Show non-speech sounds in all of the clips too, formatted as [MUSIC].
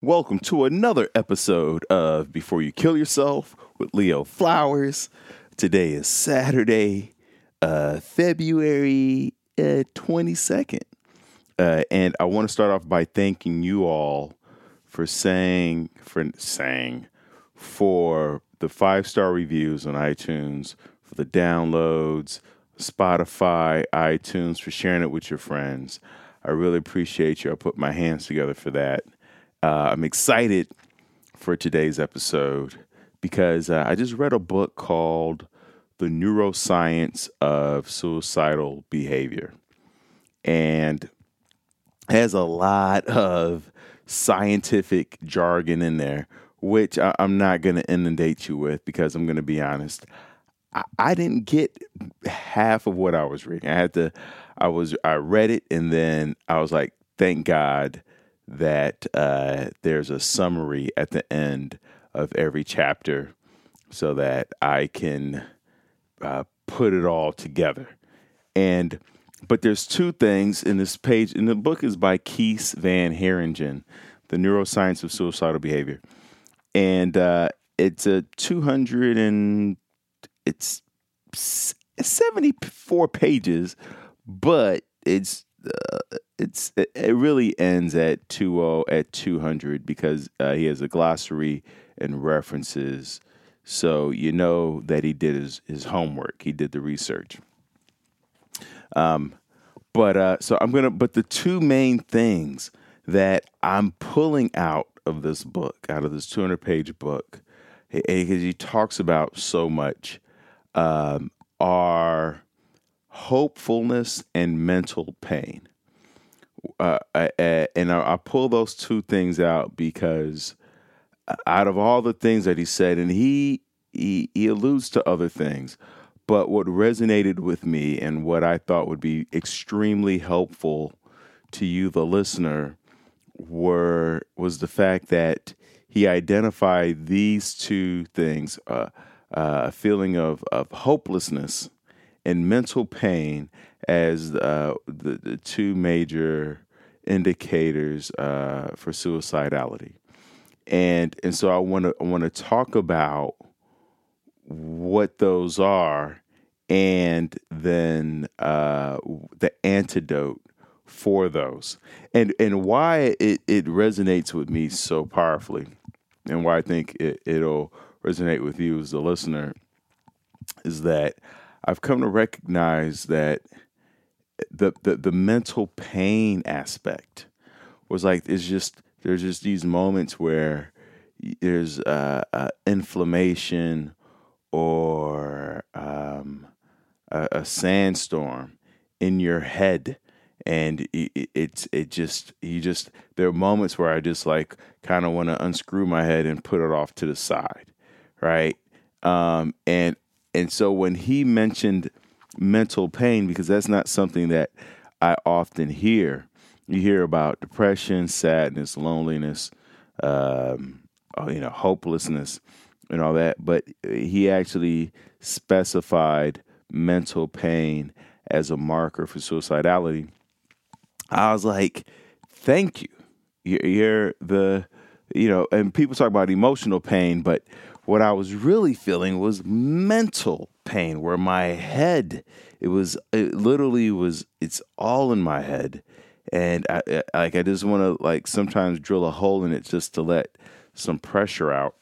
Welcome to another episode of Before You Kill Yourself with Leo Flowers. Today is Saturday, uh, February uh, 22nd. Uh, and I want to start off by thanking you all for saying, for saying, for the five star reviews on iTunes, for the downloads, Spotify, iTunes, for sharing it with your friends. I really appreciate you. I put my hands together for that. Uh, I'm excited for today's episode because uh, I just read a book called The Neuroscience of Suicidal Behavior. And has a lot of scientific jargon in there, which I, am not going to inundate you with because I'm going to be honest. I, I didn't get half of what I was reading. I had to, I was, I read it and then I was like, thank God that uh, there's a summary at the end of every chapter so that I can uh, put it all together. And but there's two things in this page, and the book is by Keith Van Heeringen, The Neuroscience of Suicidal Behavior. And uh, it's a 200 and it's 74 pages, but it's uh, it's it really ends at 20 at 200 because uh, he has a glossary and references. So you know that he did his, his homework. He did the research. Um but uh so i'm gonna but the two main things that i'm pulling out of this book out of this 200 page book because he talks about so much um, are hopefulness and mental pain uh, and I, I pull those two things out because out of all the things that he said, and he he, he alludes to other things, but what resonated with me and what I thought would be extremely helpful to you, the listener, were was the fact that he identified these two things: uh, uh, a feeling of of hopelessness and mental pain as uh, the, the two major indicators uh, for suicidality. And and so I want to I want to talk about what those are and then uh, the antidote for those and and why it, it resonates with me so powerfully and why I think it, it'll resonate with you as a listener is that I've come to recognize that the, the the mental pain aspect was like it's just there's just these moments where there's uh, uh, inflammation or um, a, a, sandstorm in your head. And it, it's it just you just there are moments where I just like kind of want to unscrew my head and put it off to the side right? Um, and and so when he mentioned mental pain because that's not something that I often hear. You hear about depression, sadness, loneliness, um, uh, you know, hopelessness, and all that. But he actually specified mental pain as a marker for suicidality. I was like, "Thank you. You're the, you know." And people talk about emotional pain, but what I was really feeling was mental pain where my head it was it literally was it's all in my head. And I, I like I just want to like sometimes drill a hole in it just to let some pressure out.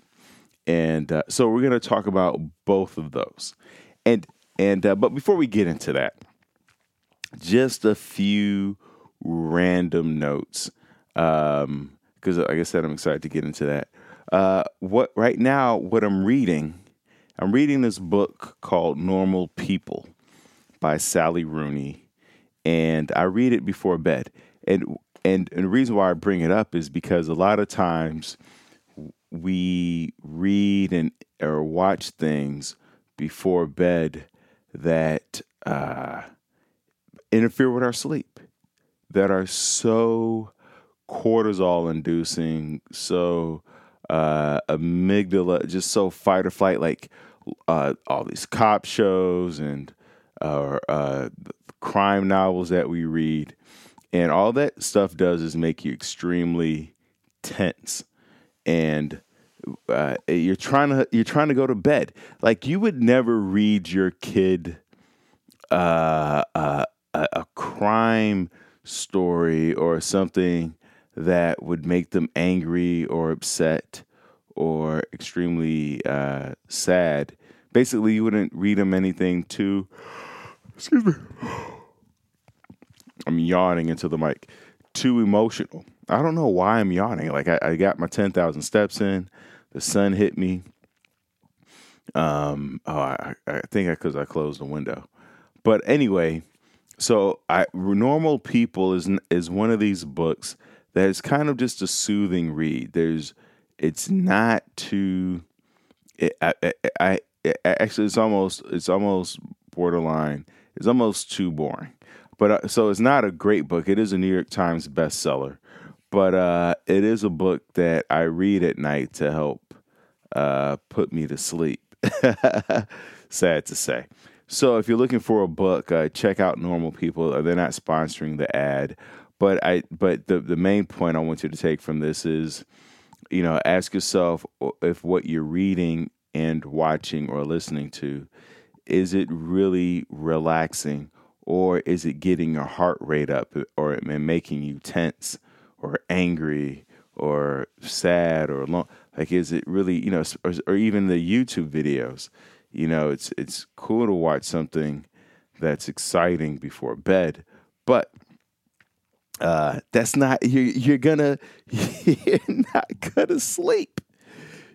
And uh, so we're going to talk about both of those. And and uh, but before we get into that just a few random notes um because like I said I'm excited to get into that uh what right now what I'm reading I'm reading this book called Normal People by Sally Rooney, and I read it before bed. And and, and the reason why I bring it up is because a lot of times we read and or watch things before bed that uh, interfere with our sleep, that are so cortisol inducing, so uh, amygdala, just so fight or flight, like uh, all these cop shows and uh, uh, crime novels that we read. And all that stuff does is make you extremely tense and uh, you're trying to you're trying to go to bed. Like you would never read your kid uh, uh, a, a crime story or something that would make them angry or upset or extremely uh, sad. Basically, you wouldn't read them anything too. Excuse me. I'm yawning into the mic. Too emotional. I don't know why I'm yawning. Like I, I got my ten thousand steps in. The sun hit me. Um. Oh, I, I think because I, I closed the window. But anyway, so I normal people is is one of these books that is kind of just a soothing read. There's it's not too. It, I, I, I actually it's almost it's almost borderline. It's almost too boring. But uh, so it's not a great book. It is a New York Times bestseller, but uh, it is a book that I read at night to help uh, put me to sleep. [LAUGHS] Sad to say. So if you're looking for a book, uh, check out Normal People. Uh, they're not sponsoring the ad, but I but the the main point I want you to take from this is, you know, ask yourself if what you're reading and watching or listening to is it really relaxing or is it getting your heart rate up or making you tense or angry or sad or long like is it really you know or, or even the youtube videos you know it's it's cool to watch something that's exciting before bed but uh, that's not you're, you're gonna [LAUGHS] you're not gonna sleep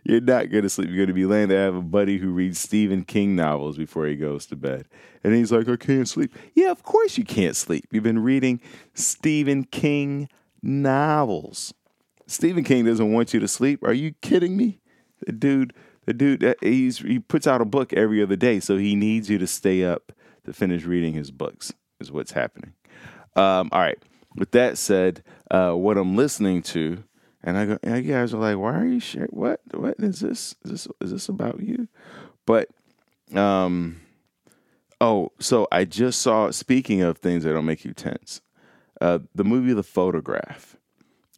you're not to sleep. You're to be laying there. I have a buddy who reads Stephen King novels before he goes to bed. And he's like, I can't sleep. Yeah, of course you can't sleep. You've been reading Stephen King novels. Stephen King doesn't want you to sleep. Are you kidding me? The dude, dude, he's he puts out a book every other day, so he needs you to stay up to finish reading his books. Is what's happening. Um, all right. With that said, uh, what I'm listening to and I go, and you guys are like, why are you sharing? What? What is this? Is this is this about you? But, um, oh, so I just saw. Speaking of things that don't make you tense, uh, the movie The Photograph.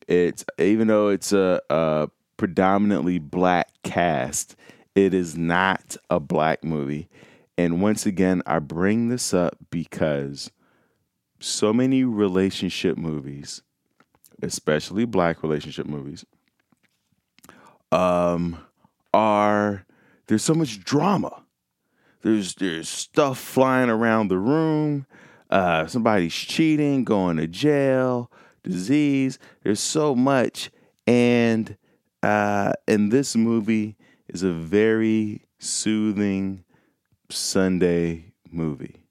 It's even though it's a, a predominantly black cast, it is not a black movie. And once again, I bring this up because so many relationship movies especially black relationship movies, um, are there's so much drama. There's there's stuff flying around the room. Uh, somebody's cheating, going to jail, disease. There's so much, and uh, and this movie is a very soothing Sunday movie.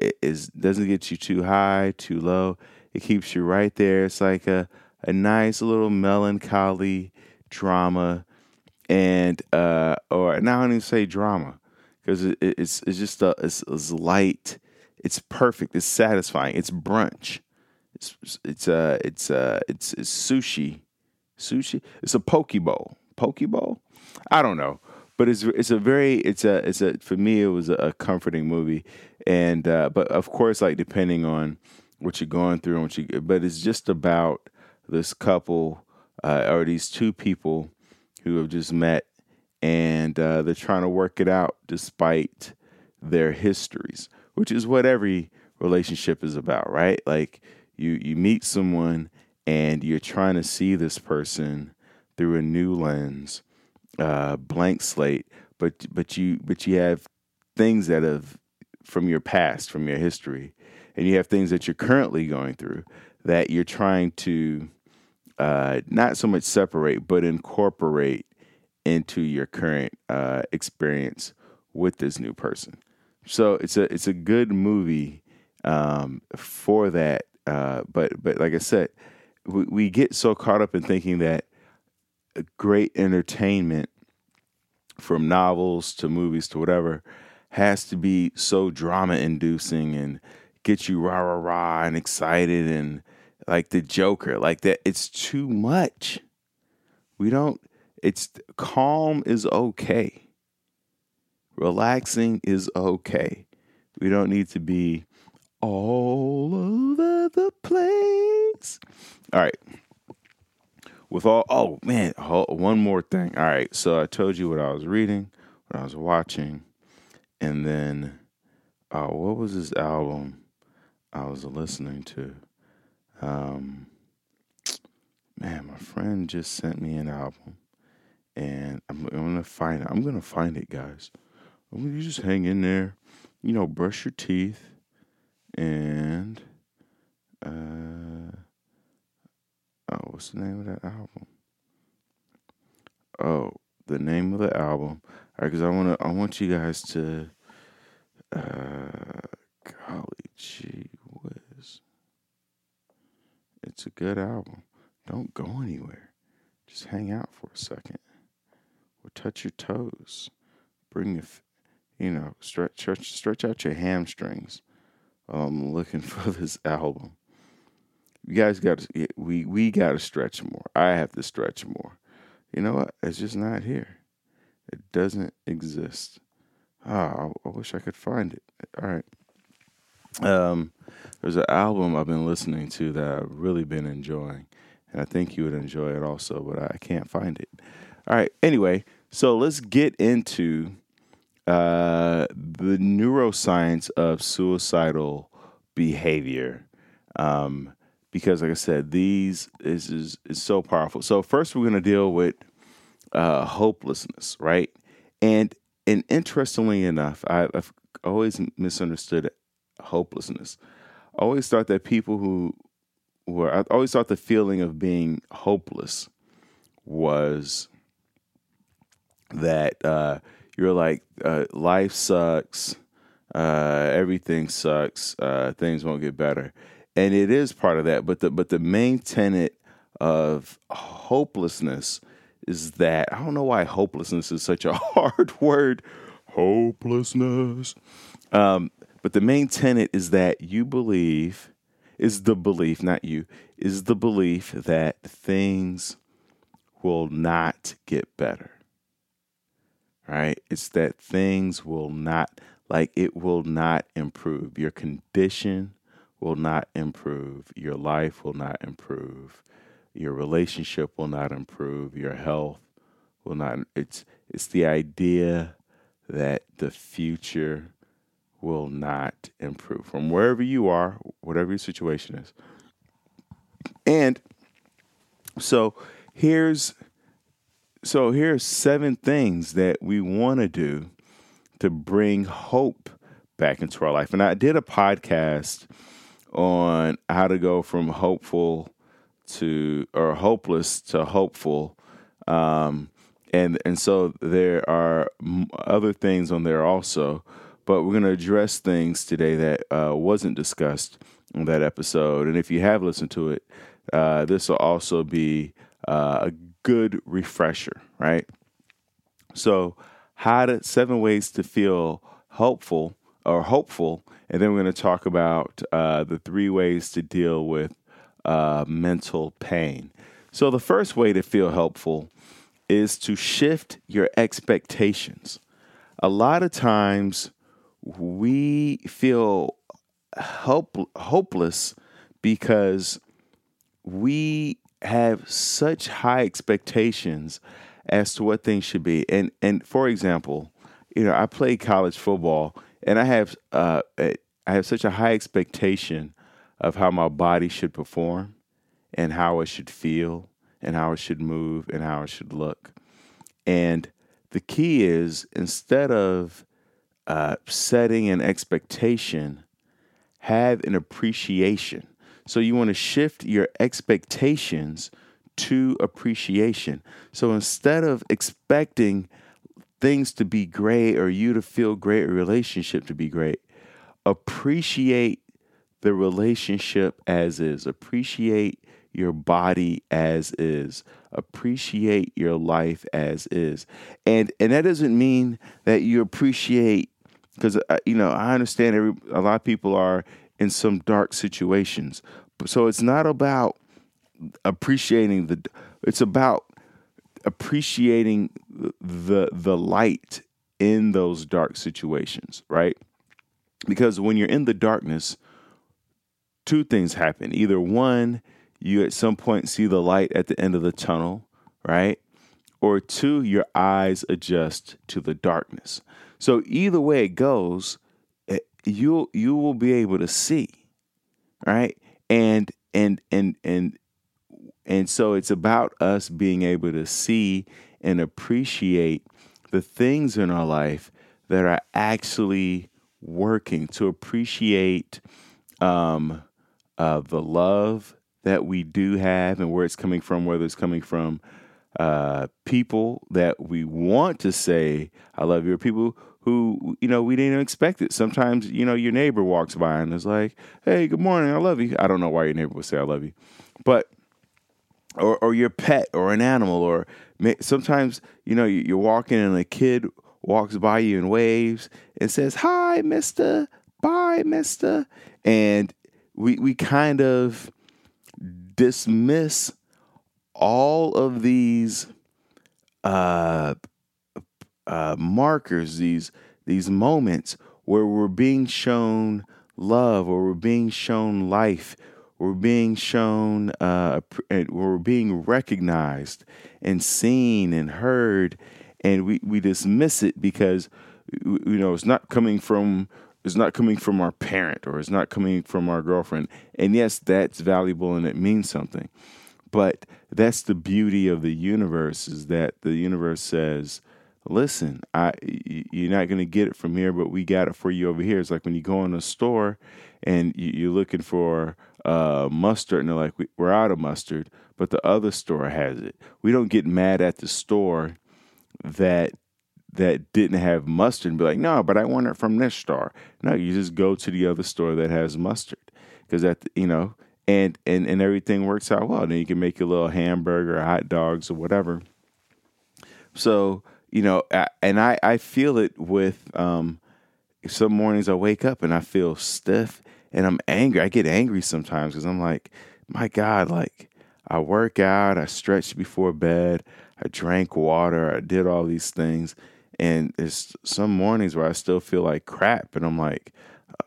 It is doesn't get you too high, too low. It keeps you right there. It's like a, a nice little melancholy drama, and uh, or now I don't even say drama because it, it's it's just a it's, it's, light. It's perfect. It's satisfying. It's brunch. It's it's uh it's uh it's, it's sushi, sushi. It's a poke bowl. Poke bowl. I don't know but it's it's a very it's a it's a for me it was a comforting movie and uh, but of course like depending on what you're going through and what you but it's just about this couple uh, or these two people who have just met and uh, they're trying to work it out despite their histories which is what every relationship is about right like you you meet someone and you're trying to see this person through a new lens uh, blank slate but but you but you have things that have from your past from your history and you have things that you're currently going through that you're trying to uh, not so much separate, but incorporate into your current uh, experience with this new person. So it's a it's a good movie um, for that. Uh, but but like I said, we, we get so caught up in thinking that great entertainment from novels to movies to whatever has to be so drama inducing and get you rah rah rah and excited and like the Joker, like that. It's too much. We don't. It's calm is okay. Relaxing is okay. We don't need to be all over the place. All right. with all oh man, one more thing. All right, so I told you what I was reading, what I was watching, and then uh, what was this album I was listening to? Um, man, my friend just sent me an album, and I'm, I'm gonna find it. I'm gonna find it, guys. You just hang in there, you know, brush your teeth, and uh, oh, what's the name of that album? Oh, the name of the album. All right, because I want to, I want you guys to, uh, golly gee whiz, it's a good album. Don't go anywhere. Just hang out for a second, or touch your toes. Bring your, you know, stretch, stretch, stretch out your hamstrings. I'm [LAUGHS] looking for this album. You guys got to, we we got to stretch more. I have to stretch more. You know what? It's just not here. It doesn't exist. Ah, I, I wish I could find it. All right. Um, there's an album I've been listening to that I've really been enjoying, and I think you would enjoy it also, but I can't find it. All right. Anyway, so let's get into uh, the neuroscience of suicidal behavior. Um, because, like I said, these is, is, is so powerful. So first, we're going to deal with uh, hopelessness, right? And and interestingly enough, I, I've always misunderstood hopelessness. I always thought that people who were, I always thought the feeling of being hopeless was that uh, you're like, uh, life sucks, uh, everything sucks, uh, things won't get better, and it is part of that. But the but the main tenet of hopelessness is that I don't know why hopelessness is such a [LAUGHS] hard word. Hopelessness. Um, but the main tenet is that you believe, is the belief, not you, is the belief that things will not get better. Right? It's that things will not, like, it will not improve. Your condition will not improve. Your life will not improve. Your relationship will not improve. Your health will not. It's, it's the idea that the future will not improve from wherever you are, whatever your situation is. And so here's so here's seven things that we want to do to bring hope back into our life. And I did a podcast on how to go from hopeful to or hopeless to hopeful. Um, and and so there are other things on there also but we're going to address things today that uh, wasn't discussed in that episode. And if you have listened to it, uh, this will also be uh, a good refresher, right? So, how to seven ways to feel hopeful or hopeful, and then we're going to talk about uh, the three ways to deal with uh, mental pain. So, the first way to feel helpful is to shift your expectations. A lot of times, we feel help, hopeless because we have such high expectations as to what things should be. And and for example, you know, I play college football, and I have uh, I have such a high expectation of how my body should perform, and how it should feel, and how it should move, and how it should look. And the key is instead of uh, setting an expectation, have an appreciation. So you want to shift your expectations to appreciation. So instead of expecting things to be great or you to feel great or relationship to be great, appreciate the relationship as is. Appreciate your body as is. Appreciate your life as is. And and that doesn't mean that you appreciate because uh, you know I understand every a lot of people are in some dark situations, so it's not about appreciating the. It's about appreciating the the light in those dark situations, right? Because when you're in the darkness, two things happen. Either one, you at some point see the light at the end of the tunnel, right? Or two, your eyes adjust to the darkness. So either way it goes, eh, you you will be able to see, right? And and and and and so it's about us being able to see and appreciate the things in our life that are actually working to appreciate um, uh, the love that we do have and where it's coming from, whether it's coming from uh, people that we want to say, I love you, or people who, you know, we didn't expect it. Sometimes, you know, your neighbor walks by and is like, hey, good morning, I love you. I don't know why your neighbor would say, I love you. But, or, or your pet or an animal, or sometimes, you know, you're walking and a kid walks by you and waves and says, hi, mister, bye, mister. And we, we kind of, dismiss all of these uh, uh, markers, these these moments where we're being shown love, or we're being shown life, we're being shown, uh, we're being recognized and seen and heard, and we, we dismiss it because you know it's not coming from it's not coming from our parent or it's not coming from our girlfriend. And yes, that's valuable and it means something. But that's the beauty of the universe is that the universe says, listen, I you're not going to get it from here, but we got it for you over here. It's like when you go in a store and you're looking for uh, mustard and they're like, we're out of mustard, but the other store has it. We don't get mad at the store that that didn't have mustard and be like, no, but I want it from this store. No, you just go to the other store that has mustard because that you know, and and and everything works out well. Then you can make your little hamburger, hot dogs, or whatever. So you know, and I I feel it with um, some mornings I wake up and I feel stiff and I'm angry. I get angry sometimes because I'm like, my God, like I work out, I stretch before bed, I drank water, I did all these things and there's some mornings where I still feel like crap, and I'm like,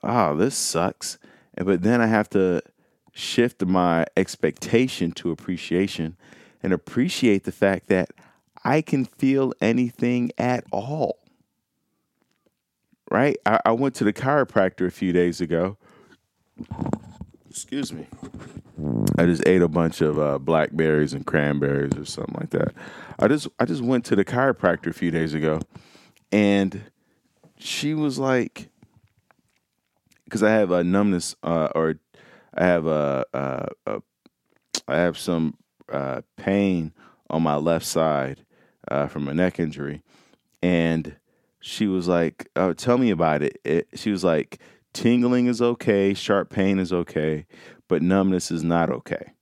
oh, this sucks. But then I have to shift my expectation to appreciation and appreciate the fact that I can feel anything at all. Right? I, I went to the chiropractor a few days ago. Excuse me. I just ate a bunch of uh, blackberries and cranberries or something like that. I just I just went to the chiropractor a few days ago, and she was like, because I have a numbness uh, or I have a, a, a I have some uh, pain on my left side uh, from a neck injury, and she was like, "Oh, tell me about it." it. She was like, "Tingling is okay, sharp pain is okay, but numbness is not okay."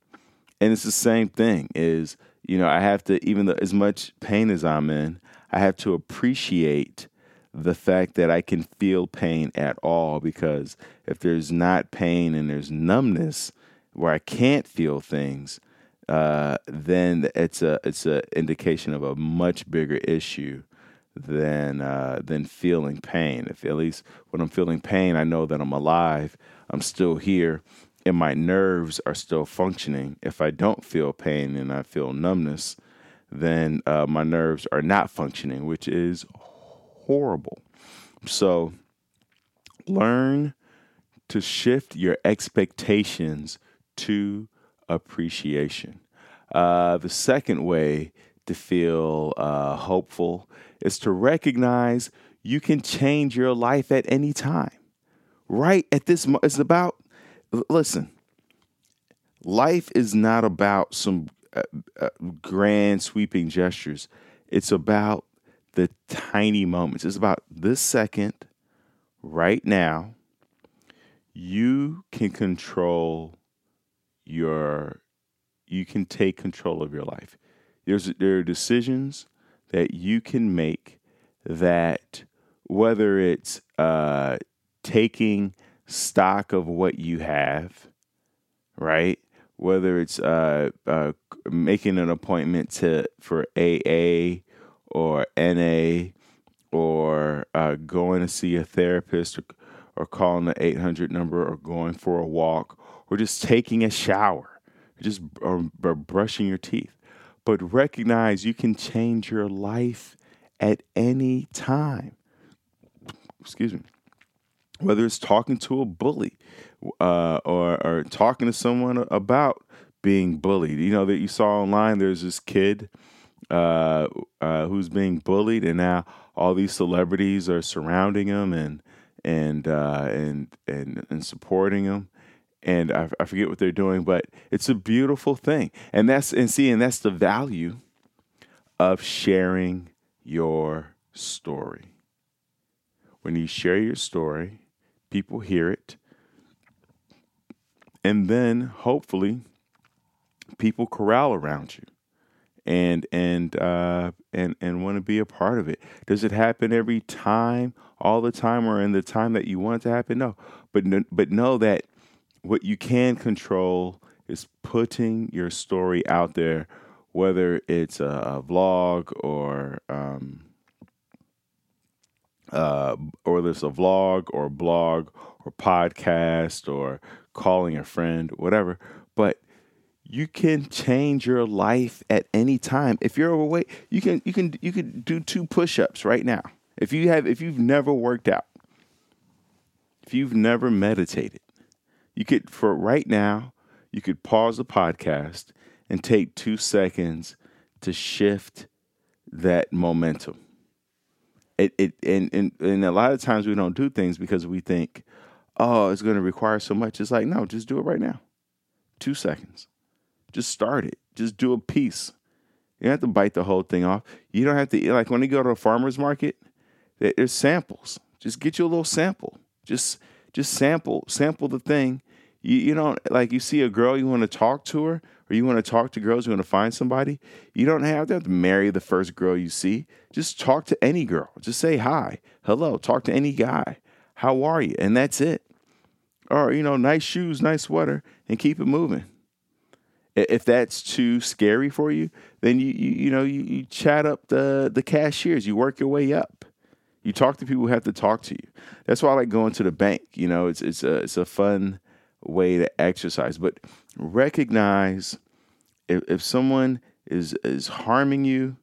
And it's the same thing. Is you know I have to even though as much pain as I'm in, I have to appreciate the fact that I can feel pain at all because if there's not pain and there's numbness where I can't feel things, uh, then it's a it's an indication of a much bigger issue than uh, than feeling pain. If at least when I'm feeling pain, I know that I'm alive, I'm still here, and my nerves are still functioning. If I don't feel pain and I feel numbness, then uh, my nerves are not functioning, which is horrible. So learn to shift your expectations to appreciation. Uh, the second way to feel uh, hopeful is to recognize you can change your life at any time. Right at this, mo- it's about, listen, life is not about some uh, uh, grand sweeping gestures. It's about the tiny moments. It's about this second, right now. You can control your. You can take control of your life. There's there are decisions that you can make that whether it's uh, taking stock of what you have, right? whether it's uh, uh, making an appointment to for AA or NA or uh, going to see a therapist or, or calling the 800 number or going for a walk or just taking a shower. just or, or brushing your teeth. But recognize you can change your life at any time. Excuse me. Whether it's talking to a bully uh, or, or talking to someone about being bullied. You know that you saw online. There's this kid uh, uh, who's being bullied, and now all these celebrities are surrounding him and and uh, and and and supporting him. And I, I forget what they're doing, but it's a beautiful thing. And that's and see, and that's the value of sharing your story. When you share your story, people hear it, and then hopefully people corral around you and and uh, and and want to be a part of it. Does it happen every time, all the time, or in the time that you want it to happen? No, but but know that what you can control is putting your story out there, whether it's a, a vlog or um, uh, or there's a vlog or blog or podcast or calling a friend, whatever. But you can change your life at any time. If you're overweight, you can you can you can do two push-ups right now. If you have if you've never worked out, if you've never meditated, you could for right now, you could pause the podcast and take 2 seconds to shift that momentum. It it and and, and a lot of times we don't do things because we think, "Oh, it's going to require so much." It's like, "No, just do it right now." 2 seconds just start it. Just do a piece. You don't have to bite the whole thing off. You don't have to like when you go to a farmer's market, there's samples. Just get you a little sample. Just just sample sample the thing. You you don't like you see a girl you want to talk to her or you want to talk to girls you want to find somebody. You don't have to, have to marry the first girl you see. Just talk to any girl. Just say hi, hello. Talk to any guy. How are you? And that's it. Or you know, nice shoes, nice sweater, and keep it moving. If that's too scary for you, then you you, you know you, you chat up the the cashiers. You work your way up. You talk to people who have to talk to you. That's why I like going to the bank. You know, it's it's a it's a fun way to exercise. But recognize if, if someone is is harming you,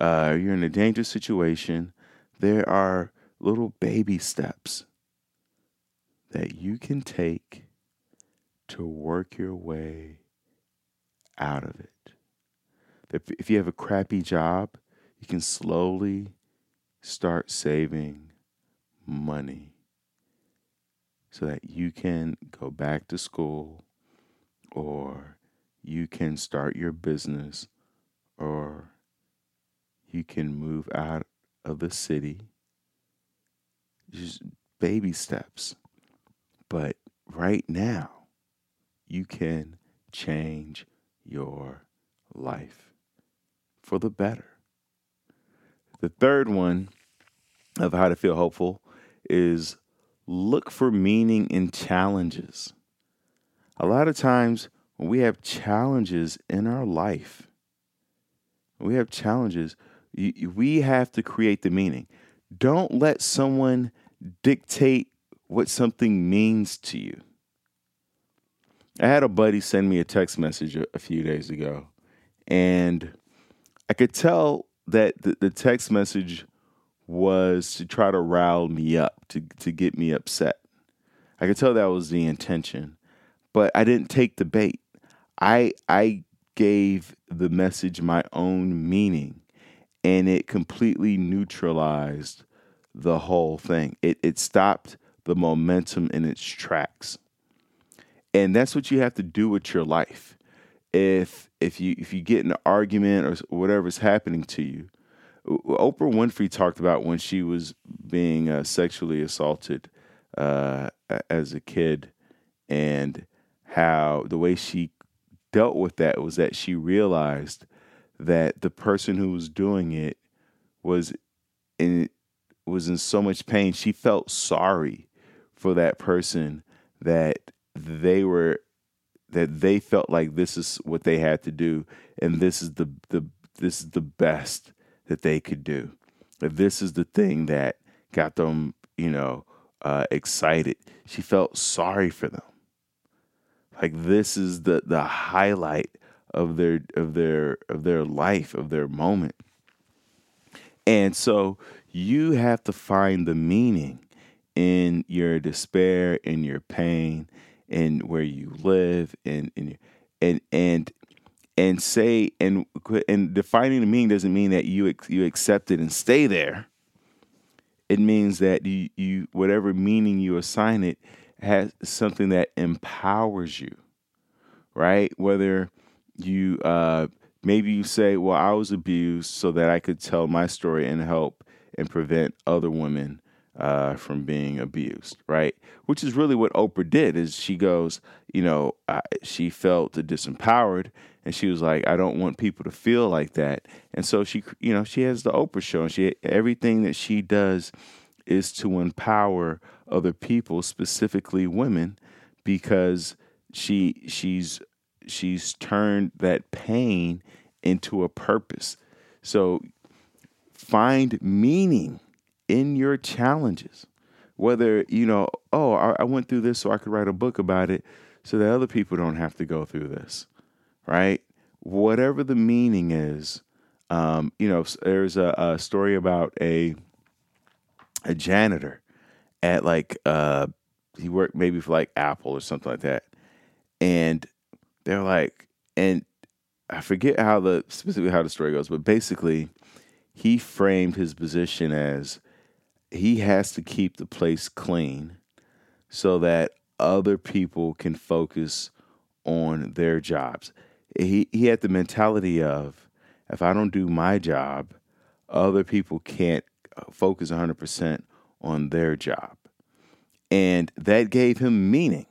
uh, you're in a dangerous situation. There are little baby steps that you can take to work your way out of it. If you have a crappy job, you can slowly start saving money so that you can go back to school or you can start your business or you can move out of the city. Just baby steps. But right now, you can change your life for the better. The third one of how to feel hopeful is look for meaning in challenges. A lot of times when we have challenges in our life, we have challenges, we have to create the meaning. Don't let someone dictate what something means to you. I had a buddy send me a text message a, few days ago, and I could tell that the, the, text message was to try to rile me up, to, to get me upset. I could tell that was the intention, but I didn't take the bait. I I gave the message my own meaning, and it completely neutralized the whole thing. It it stopped the momentum in its tracks. And that's what you have to do with your life. If if you if you get in an argument or whatever's happening to you, Oprah Winfrey talked about when she was being uh, sexually assaulted uh, as a kid, and how the way she dealt with that was that she realized that the person who was doing it was in was in so much pain. She felt sorry for that person that they were that they felt like this is what they had to do and this is the the this is the best that they could do. That this is the thing that got them, you know, uh, excited. She felt sorry for them. Like this is the the highlight of their of their of their life, of their moment. And so you have to find the meaning in your despair, in your pain, in where you live, and and and and and say and and defining the meaning doesn't mean that you you accept it and stay there. It means that you, you whatever meaning you assign it has something that empowers you, right? Whether you uh, maybe you say, "Well, I was abused so that I could tell my story and help and prevent other women uh, from being abused," right? Which is really what Oprah did. Is she goes, you know, uh, she felt disempowered, and she was like, "I don't want people to feel like that," and so she, you know, she has the Oprah show, and she everything that she does is to empower other people, specifically women, because she she's she's turned that pain into a purpose. So find meaning in your challenges. Whether, you know, oh, I, I, went through this so I could write a book about it so that other people don't have to go through this, right? Whatever the meaning is, um, you know, there's a, a, story about a a janitor at like uh, he worked maybe for like Apple or something like that, and they're like, and I forget how the specifically how the story goes, but basically, he framed his position as he has to keep the place clean so that other people can focus on their jobs. He he had the mentality of if I don't do my job, other people can't uh, focus 100% on their job. And that gave him meaning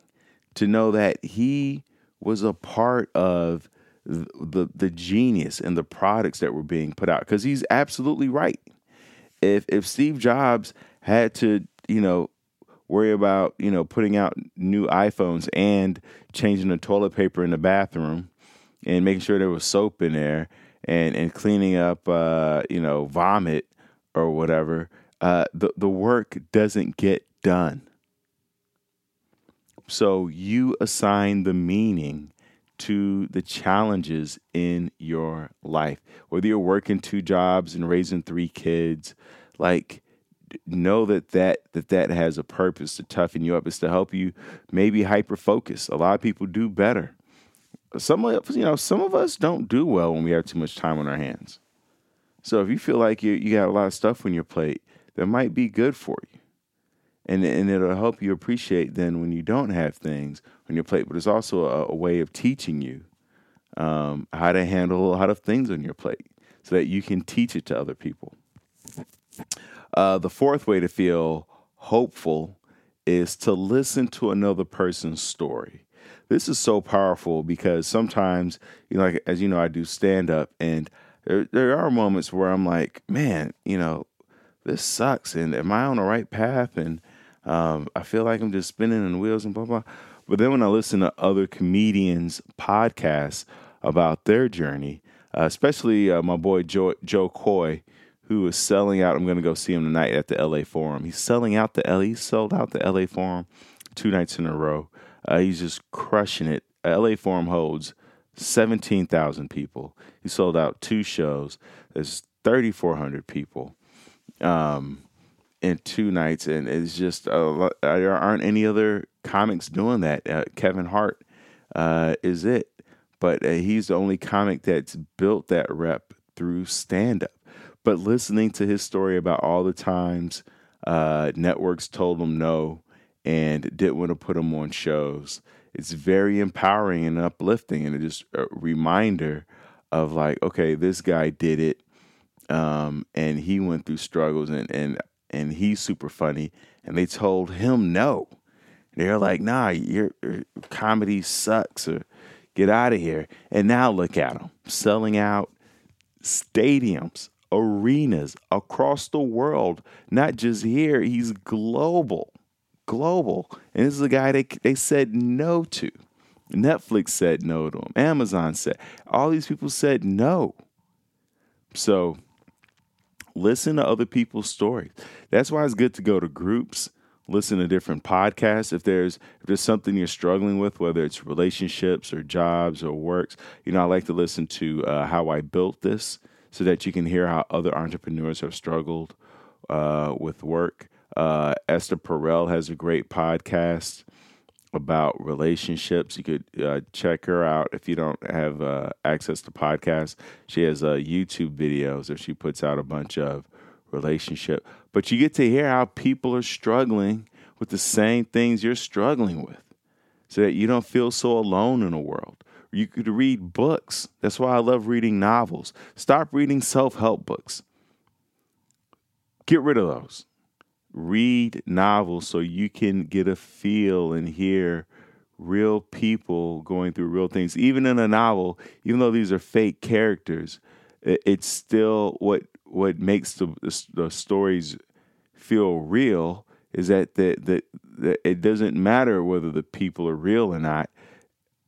to know that he was a part of the, the, the genius and the products that were being put out because he's absolutely right. If if Steve Jobs had to, you know, worry about, you know, putting out new iPhones and changing the toilet paper in the bathroom and making sure there was soap in there and and cleaning up uh, you know, vomit or whatever, uh, the the work doesn't get done. So you assign the meaning to the challenges in your life. Whether you're working two jobs and raising three kids, like know that that that that has a purpose to toughen you up. It's to help you maybe hyper focus. A lot of people do better. Some of you know some of us don't do well when we have too much time on our hands. So if you feel like you you got a lot of stuff on your plate, that might be good for you and and it'll help you appreciate then when you don't have things on your plate. But it's also a, a way of teaching you um, how to handle a lot of things on your plate, so that you can teach it to other people. Uh, the fourth way to feel hopeful is to listen to another person's story. This is so powerful because sometimes, you know, like, as you know, I do stand up, and there there are moments where I'm like, man, you know, this sucks, and am I on the right path? And um, I feel like I'm just spinning in wheels and blah blah. But then when I listen to other comedians' podcasts about their journey, uh, especially uh, my boy Joe, Jo Koy, who is selling out. I'm going to go see him tonight at the LA Forum. He's selling out the LA. He sold out the LA Forum two nights in a row. Uh, he's just crushing it. LA Forum holds 17,000 people. He sold out two shows. There's 3,400 people. Um, in two nights, and it's just uh, there aren't any other comics doing that. Uh, Kevin Hart uh, is it, but uh, he's the only comic that's built that rep through stand up. But listening to his story about all the times uh, networks told him no and didn't want to put him on shows, it's very empowering and uplifting, and it's just a reminder of like, okay, this guy did it. Um, and he went through struggles and, and and he's super funny. And they told him no. They're like, nah, your, your comedy sucks or get out of here. And now look at him selling out stadiums, arenas across the world, not just here. He's global, global. And this is a guy they, they said no to. Netflix said no to him. Amazon said, all these people said no. So listen to other people's stories. That's why it's good to go to groups listen to different podcasts. If there's if there's something you're struggling with, whether it's relationships or jobs or works, you know, I like to listen to uh, How I Built This so that you can hear how other entrepreneurs have struggled uh, with work. Uh, Esther Perel has a great podcast about relationships. You could uh, check her out if you don't have uh, access to podcasts. She has uh, YouTube videos that she puts out a bunch of relationship. But you get to hear how people are struggling with the same things you're struggling with so that you don't feel so alone in the world. You could read books. That's why I love reading novels. Stop reading self help books. Get rid of those. Read novels so you can get a feel and hear real people going through real things. Even in a novel, even though these are fake characters, it's still what what makes the, the stories feel real is that the, the, the, it doesn't matter whether the people are real or not.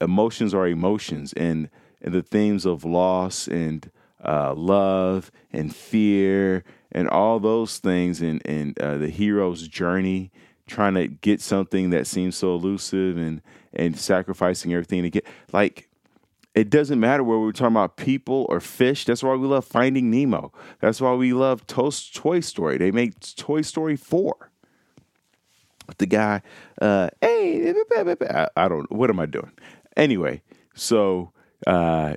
Emotions are emotions, and and the themes of loss and uh, love and fear and all those things, and and uh, the hero's journey, trying to get something that seems so elusive, and and sacrificing everything to get like it doesn't matter whether we're talking about people or fish. That's why we love Finding Nemo. That's why we love Toast Toy Story. They made Toy Story 4. The guy, uh, hey, I don't, what am I doing? Anyway, so uh,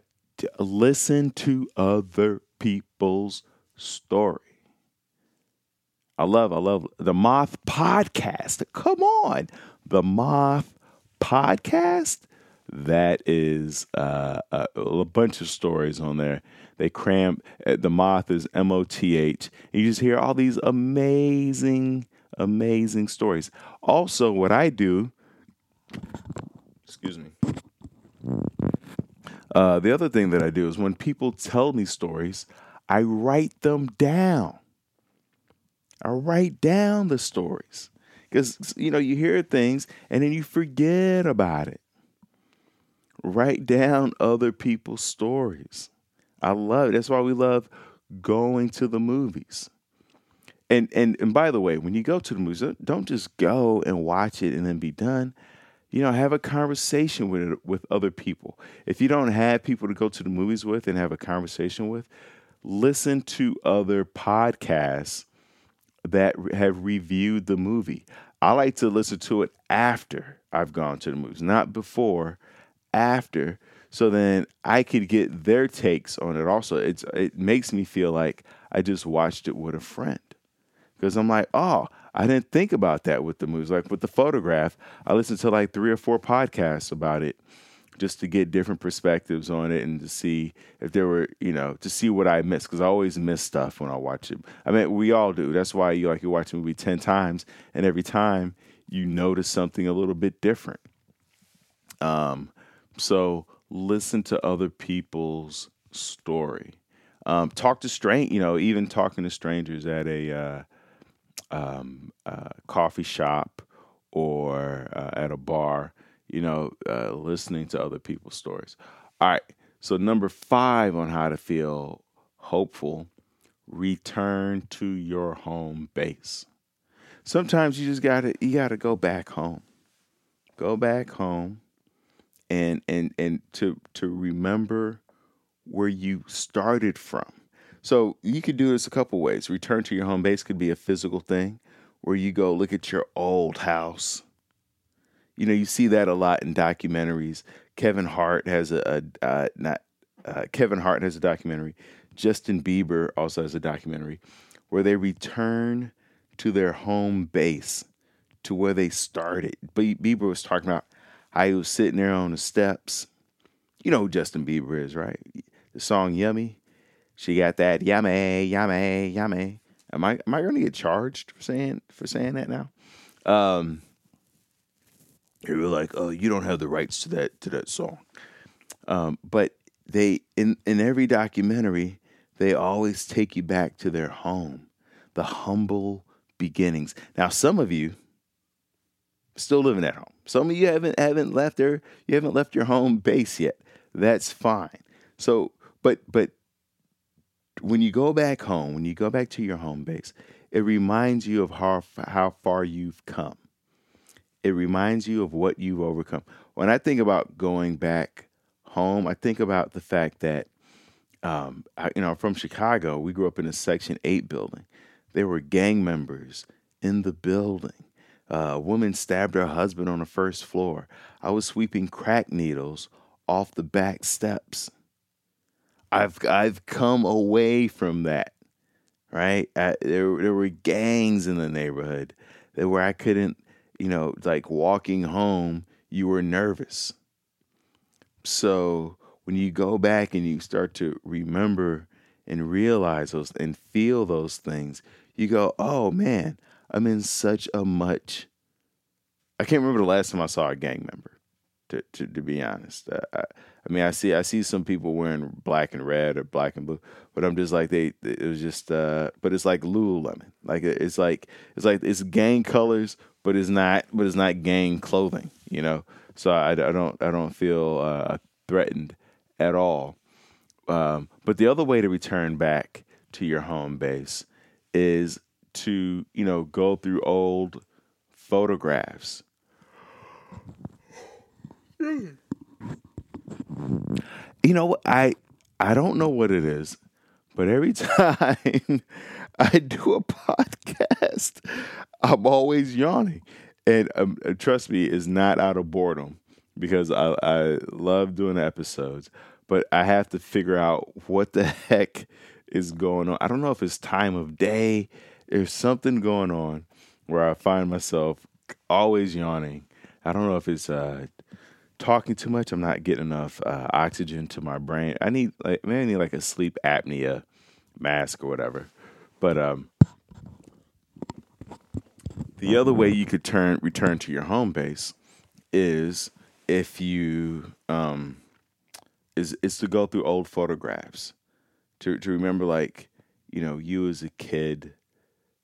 listen to other people's story. I love, I love the Moth Podcast. Come on, the Moth Podcast that is uh, a, a, bunch of stories on there. They cram uh, the moth is M O T H. You just hear all these amazing, amazing stories. Also, what I do, excuse me. Uh, the other thing that I do is when people tell me stories, I write them down. I write down the stories because you know you hear things and then you forget about it. Write down other people's stories. I love it. That's why we love going to the movies. And and and by the way, when you go to the movies, don't just go and watch it and then be done. You know, have a conversation with it, with other people. If you don't have people to go to the movies with and have a conversation with, listen to other podcasts that have reviewed the movie. I like to listen to it after I've gone to the movies, not before after so then I could get their takes on it also. It's it makes me feel like I just watched it with a friend. Because I'm like, oh, I didn't think about that with the movies. Like with the photograph, I listened to like three or four podcasts about it just to get different perspectives on it and to see if there were, you know, to see what I missed. Because I always miss stuff when I watch it. I mean, we all do. That's why you like you watch a movie 10 times and every time you notice something a little bit different. Um, so listen to other people's story. Um, talk to strange, you know, even talking to strangers at a uh, um, uh, coffee shop or uh, at a bar. You know, uh, listening to other people's stories. All right. So number five on how to feel hopeful: return to your home base. Sometimes you just gotta you gotta go back home. Go back home and and and to to remember where you started from. So you could do this a couple ways. Return to your home base could be a physical thing where you go look at your old house. You know, you see that a lot in documentaries. Kevin Hart has a, a uh, not uh, Kevin Hart has a documentary. Justin Bieber also has a documentary where they return to their home base, to where they started. Bieber was talking about how he was sitting there on the steps. You know who Justin Bieber is, right? The song Yummy. She got that yummy, yummy, yummy. Am I am I gonna get charged for saying for saying that now? Um they were like, Oh, you don't have the rights to that to that song. Um, but they in in every documentary, they always take you back to their home, the humble beginnings. Now, some of you still living at home. Some of you haven't haven't left there. You haven't left your home base yet. That's fine. So, but but when you go back home, when you go back to your home base, it reminds you of how how far you've come. It reminds you of what you've overcome. When I think about going back home, I think about the fact that um, I, you know, from Chicago, we grew up in a Section 8 building. There were gang members in the building. A woman stabbed her husband on the first floor. I was sweeping crack needles off the back steps. I've I've come away from that, right? I, there there were gangs in the neighborhood that where I couldn't, you know, like walking home, you were nervous. So when you go back and you start to remember and realize those and feel those things, you go, oh man, I'm in such a much. I can't remember the last time I saw a gang member. To, to, to be honest, uh, I, I mean, I see I see some people wearing black and red or black and blue, but I'm just like they. It was just, uh, but it's like Lululemon. Like it's like it's like it's gang colors, but it's not. But it's not gang clothing. You know. So I, I don't I don't feel uh, threatened at all. Um, but the other way to return back to your home base is to, you know, go through old photographs. You know I I don't know what it is, but every [LAUGHS] time I do a podcast, I'm always yawning. And um, trust me, it's not out of boredom because I, I love doing episodes but I have to figure out what the [LAUGHS] heck is going on. I don't know if it's time of day. There's something going on where I find myself always yawning. I don't know if it's uh, talking too much. I'm not getting enough uh, oxygen to my brain. I need like maybe I need like a sleep apnea mask or whatever. But um, the other way you could turn return to your home base is if you um, is is to go through old photographs to to remember like you know you as a kid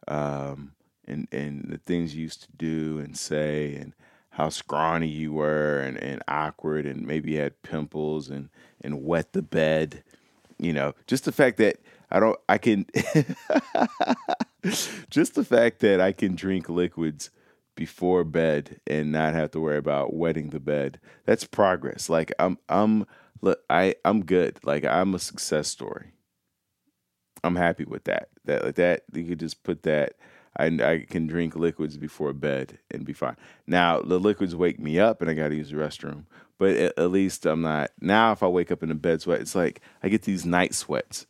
um, and and the things you used to do and say and how scrawny you were and, and awkward and maybe you had pimples and and wet the bed you know just the fact that I don't I can [LAUGHS] just the fact that I can drink liquids before bed and not have to worry about wetting the bed that's progress like I'm I'm look, I I'm good. Like I'm a success story. I'm happy with that. That like that you could just put that. I I can drink liquids before bed and be fine. Now the liquids wake me up and I got to use the restroom. But at, at, least I'm not now. If I wake up in a bed sweat, it's like I get these night sweats,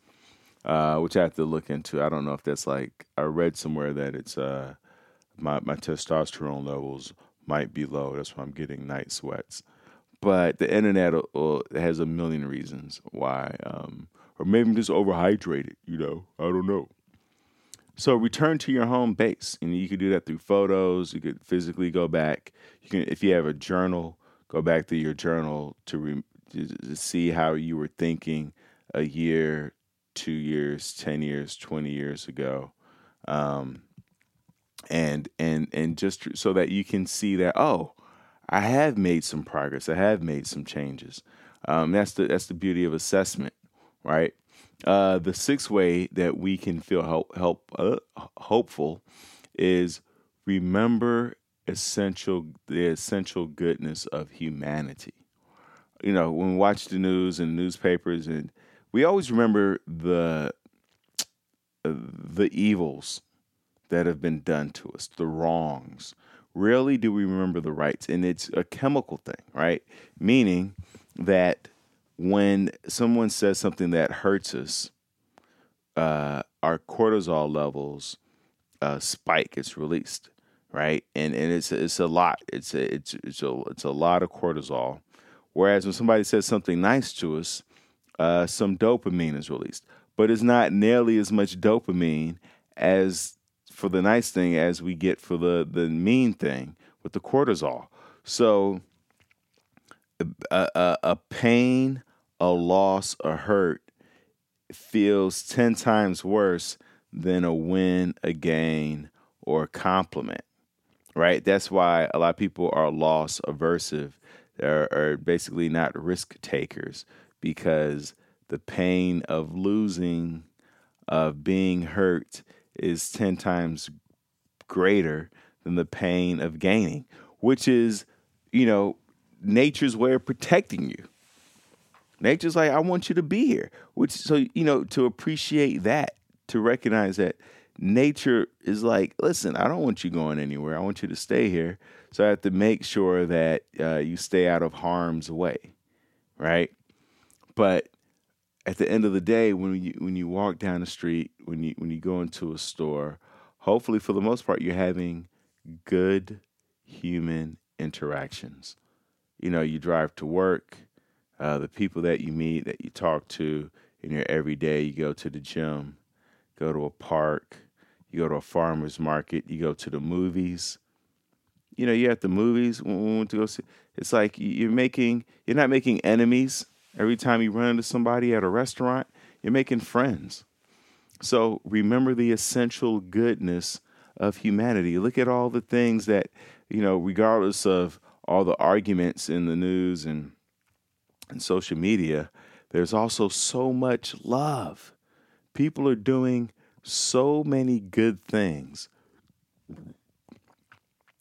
uh, which I have to look into. I don't know if that's like I read somewhere that it's uh my my testosterone levels might be low. That's why I'm getting night sweats. But the internet uh, has a million reasons why, um, or maybe I'm just overhydrated. You know, I don't know. So return to your home base, and you can do that through photos. You could physically go back. You can, if you have a journal, go back to your journal to, re, to see how you were thinking a year, two years, ten years, twenty years ago, um, and and and just so that you can see that oh, I have made some progress. I have made some changes. Um, that's the that's the beauty of assessment, right? Uh, the sixth way that we can feel help, help uh, hopeful is remember essential the essential goodness of humanity. You know, when we watch the news and newspapers, and we always remember the uh, the evils that have been done to us, the wrongs, rarely do we remember the rights. And it's a chemical thing, right? Meaning that when someone says something that hurts us, uh, our cortisol levels uh, spike. It's released, right? And and it's it's a lot. It's a, it's it's a it's a lot of cortisol. Whereas when somebody says something nice to us, uh, some dopamine is released, but it's not nearly as much dopamine as for the nice thing as we get for the the mean thing with the cortisol. So a, a, a pain, a loss, a hurt feels 10 times worse than a win, a gain, or a compliment, right? That's why a lot of people are loss aversive, are, are basically not risk takers because the pain of losing of being hurt is 10 times greater than the pain of gaining, which is, you know, nature's way of protecting you. Nature's like, I want you to be here. Which so you know, to appreciate that, to recognize that nature is like, listen, I don't want you going anywhere. I want you to stay here. So I have to make sure that uh, you stay out of harm's way, right? But at the end of the day, when you when you walk down the street, when you when you go into a store, hopefully for the most part, you're having good human interactions. You know, you drive to work, uh, the people that you meet, that you talk to in your everyday, you go to the gym, go to a park, you go to a farmer's market, you go to the movies. You know, you're at the movies we went to go see. It's like you're making, you're not making enemies every time you run into somebody at a restaurant. You're making friends. So remember the essential goodness of humanity. Look at all the things that, you know, regardless of all the arguments in the news and and social media, there's also so much love. People are doing so many good things.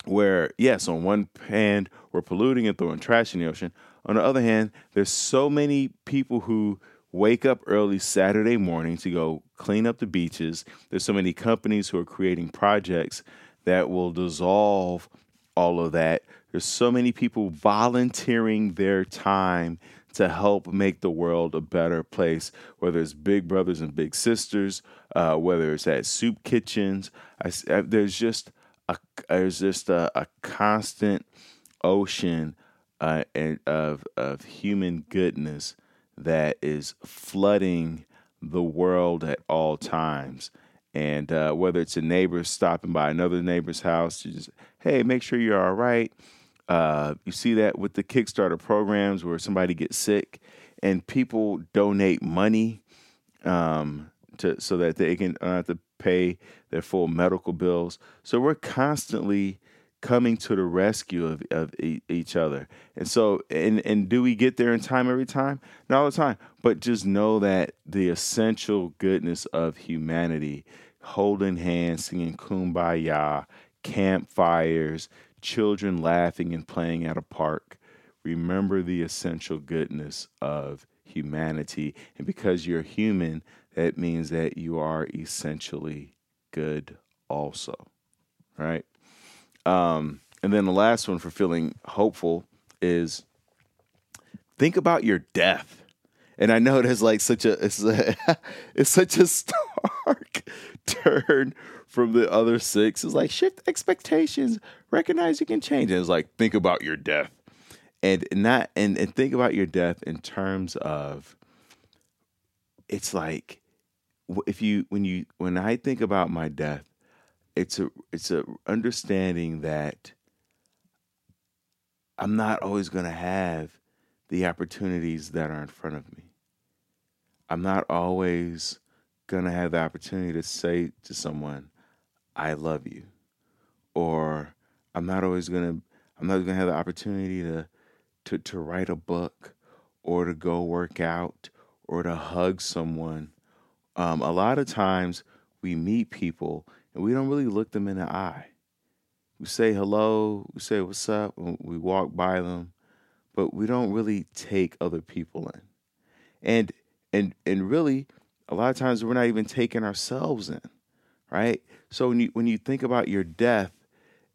Where, yes, on one hand, we're polluting and throwing trash in the ocean. On the other hand, there's so many people who wake up early Saturday morning to go clean up the beaches. There's so many companies who are creating projects that will dissolve all of that. There's so many people volunteering their time to help make the world a better place, whether it's big brothers and big sisters, uh, whether it's at soup kitchens. I, I, there's just a there's just a, a constant ocean uh, of of human goodness that is flooding the world at all times. And uh, whether it's a neighbor stopping by another neighbor's house, to just hey, make sure you're all right. Uh, you see that with the Kickstarter programs where somebody gets sick and people donate money um, to so that they can uh, have to pay their full medical bills. So we're constantly coming to the rescue of, of e- each other. And so, and, and do we get there in time every time? Not all the time, but just know that the essential goodness of humanity, holding hands, singing kumbaya, campfires, children laughing and playing at a park. Remember the essential goodness of humanity. And because you're human, that means that you are essentially good also. Right? Um, and then the last one for feeling hopeful is think about your death. And I know there's like such a it's, a, [LAUGHS] it's such a stark turn from the other six. is like shift expectations, recognize you can change. And it's like think about your death, and not and and think about your death in terms of. It's like if you when you when I think about my death, it's a it's a understanding that I'm not always going to have the opportunities that are in front of me. I'm not always going to have the opportunity to say to someone, I love you. Or I'm not always going to I'm not going to have the opportunity to, to to write a book or to go work out or to hug someone. Um, a lot of times we meet people and we don't really look them in the eye. We say hello, we say what's up, we walk by them, but we don't really take other people in. And and and really, a lot of times we're not even taking ourselves in, right? So when you when you think about your death,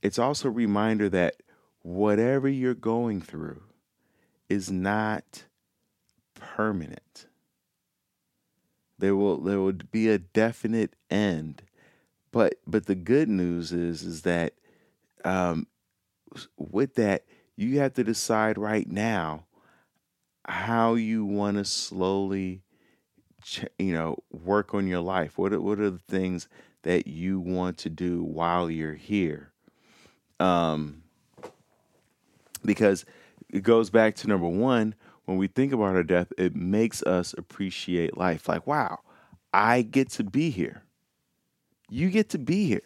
it's also a reminder that whatever you're going through is not permanent. There will there will be a definite end but but the good news is is that um, with that you have to decide right now how you want to slowly you know work on your life what are, what are the things that you want to do while you're here um, because it goes back to number one when we think about our death it makes us appreciate life like wow i get to be here you get to be here.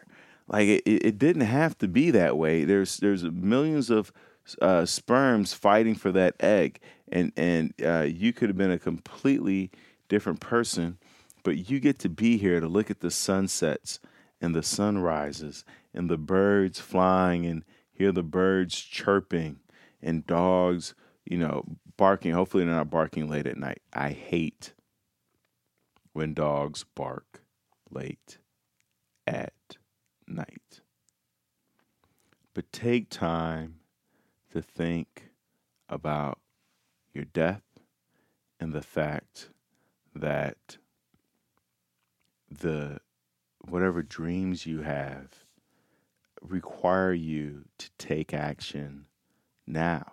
Like it, it didn't have to be that way. There's there's millions of uh, sperms fighting for that egg, and and uh, you could have been a completely different person but you get to be here to look at the sunsets and the sunrises and the birds flying and hear the birds chirping and dogs, you know, barking. Hopefully, they're not barking late at night. I hate when dogs bark late at night. But take time to think about your death and the fact that the whatever dreams you have require you to take action now.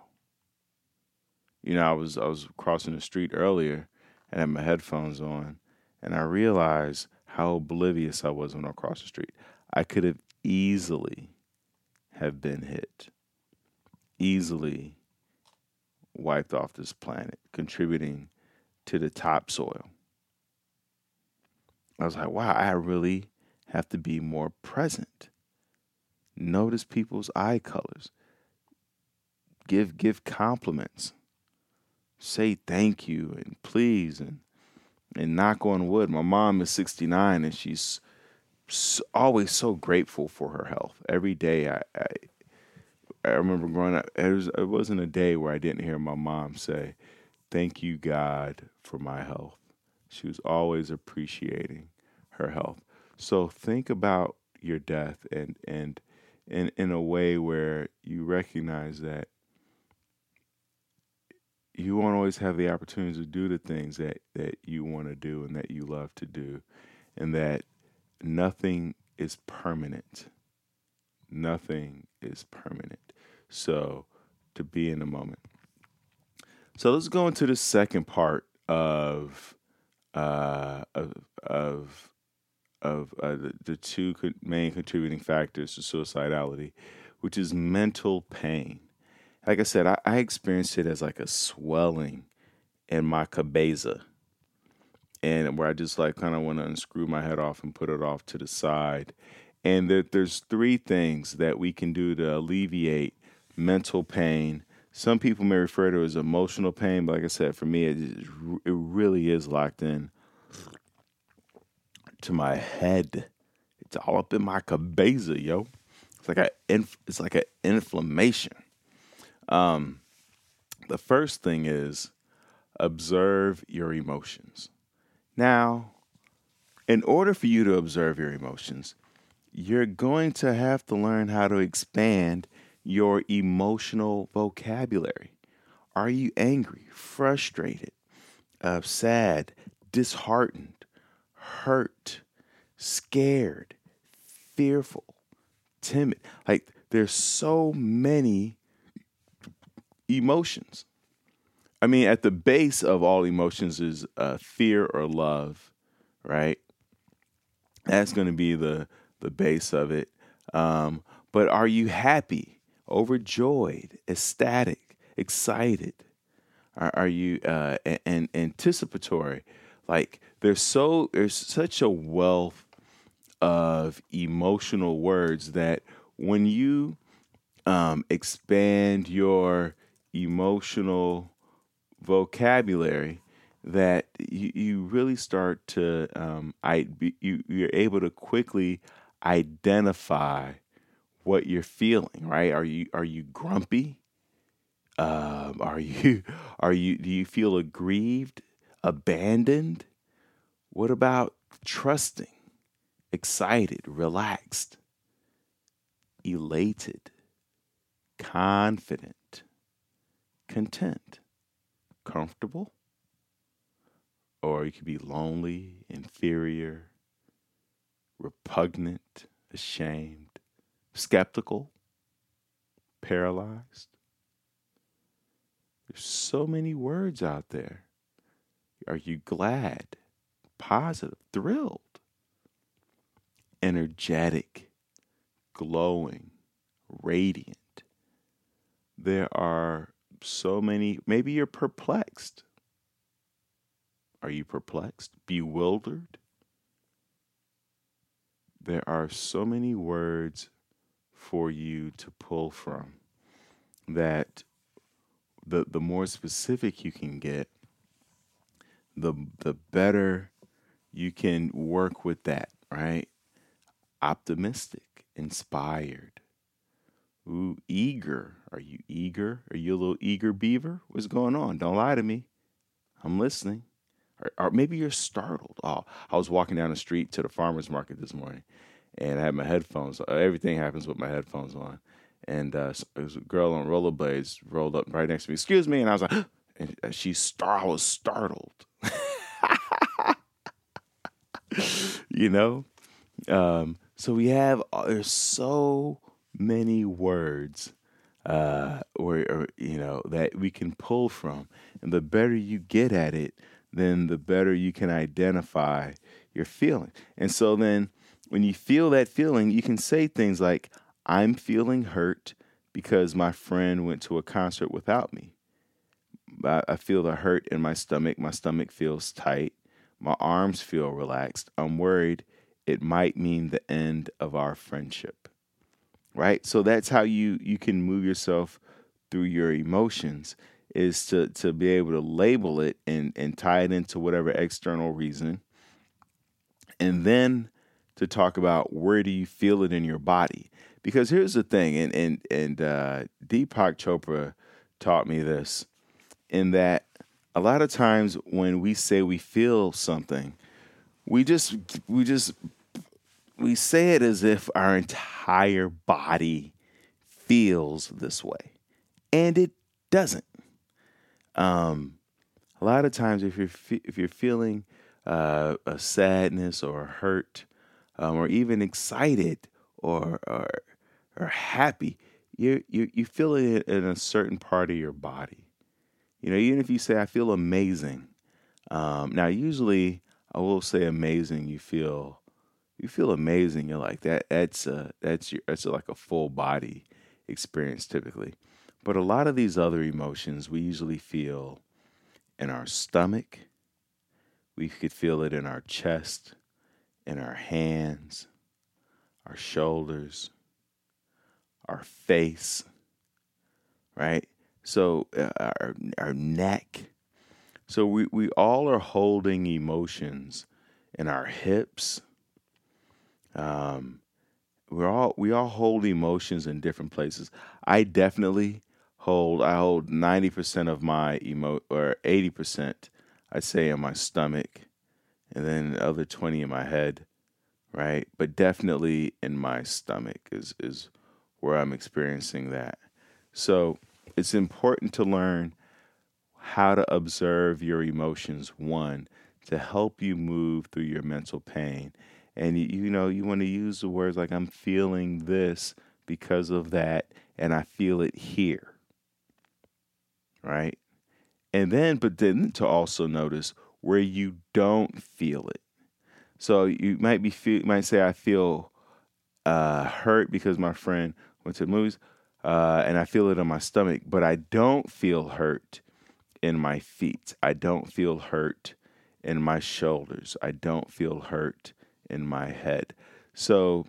You know, I was I was crossing the street earlier and had my headphones on and I realized how oblivious I was when I crossed the street. I could have easily have been hit. Easily wiped off this planet, contributing to the topsoil. I was like, wow, I really have to be more present. Notice people's eye colors. Give give compliments. Say thank you and please and and knock on wood. My mom is 69 and she's always so grateful for her health. Every day I, I I remember growing up, it, was, it wasn't a day where I didn't hear my mom say, Thank you, God, for my health. She was always appreciating her health. So think about your death and, and in, in a way where you recognize that you won't always have the opportunity to do the things that, that you want to do and that you love to do, and that nothing is permanent. Nothing is permanent. So, to be in the moment. So let's go into the second part of uh, of of, of uh, the, the two main contributing factors to suicidality, which is mental pain. Like I said, I, I experienced it as like a swelling in my cabeza, and where I just like kind of want to unscrew my head off and put it off to the side. And there, there's three things that we can do to alleviate mental pain. Some people may refer to as emotional pain, but like I said, for me, it, it really is locked in to my head. It's all up in my cabeza, yo. It's like a it's like an inflammation. Um, the first thing is observe your emotions. Now, in order for you to observe your emotions, you're going to have to learn how to expand your emotional vocabulary. Are you angry, frustrated, uh, sad, disheartened, hurt, scared, fearful, timid? Like, there's so many emotions. I mean, at the base of all emotions is uh, fear or love, right? That's going to be the the base of it. Um, but are you happy? overjoyed, ecstatic, excited? Are, are you uh, and anticipatory? Like there's so there's such a wealth of emotional words that when you um, expand your emotional vocabulary, that you, you really start to um, I you you're able to quickly identify what you're feeling, right? Are you are you grumpy? Um, are you [LAUGHS] are you do you feel aggrieved, abandoned? What about trusting, excited, relaxed, elated, confident, content, comfortable? Or you could be lonely, inferior, repugnant, ashamed skeptical, paralyzed. There's so many words out there. Are you glad, positive, thrilled, energetic, glowing, radiant? There are so many, maybe you're perplexed. Are you perplexed, bewildered? There are so many words for you to pull from that the the more specific you can get the the better you can work with that, right? Optimistic, inspired. Ooh, eager. Are you eager? Are you a little eager beaver? What's going on? Don't lie to me. I'm listening. Or, or maybe you're startled. Oh, I was walking down the street to the farmer's market this morning and I had my headphones. Everything happens with my headphones on. And uh, a girl on rollerblades rolled up right next to me. Excuse me, and I was like, [GASPS] and she star. I was startled. [LAUGHS] you know, um, so we have uh, there's so many words uh, or, or you know that we can pull from, and the better you get at it, then the better you can identify your feeling. And so then when you feel that feeling, you can say things like, I'm feeling hurt because my friend went to a concert without me. I, feel the hurt in my stomach. My stomach feels tight. My arms feel relaxed. I'm worried it might mean the end of our friendship. Right? So that's how you you can move yourself through your emotions is to to be able to label it and and tie it into whatever external reason. And then to talk about where do you feel it in your body. Because here's the thing, and and and uh, Deepak Chopra taught me this, in that a lot of times when we say we feel something, we just we just we say it as if our entire body feels this way, and it doesn't. Um, a lot of times, if you're if you're feeling uh, a sadness or a hurt, um, or even excited or or, or happy, you you you feel it in a certain part of your body. You know, even if you say I feel amazing. Um, now, usually I will say amazing. You feel you feel amazing. You're like that. That's a, that's your that's like a full body experience typically. But a lot of these other emotions we usually feel in our stomach. We could feel it in our chest in our hands, our shoulders, our face, right? So uh, our our neck. So we, we all are holding emotions in our hips. Um, we're all we all hold emotions in different places. I definitely hold I hold ninety percent of my emo or eighty percent I'd say in my stomach and then the other 20 in my head, right? But definitely in my stomach is is where I'm experiencing that. So, it's important to learn how to observe your emotions one to help you move through your mental pain. And you, you know, you want to use the words like I'm feeling this because of that and I feel it here. Right? And then but then to also notice where you don't feel it. So you might be feel, might say I feel uh, hurt because my friend went to the movies, uh, and I feel it in my stomach, but I don't feel hurt in my feet. I don't feel hurt in my shoulders. I don't feel hurt in my head. So,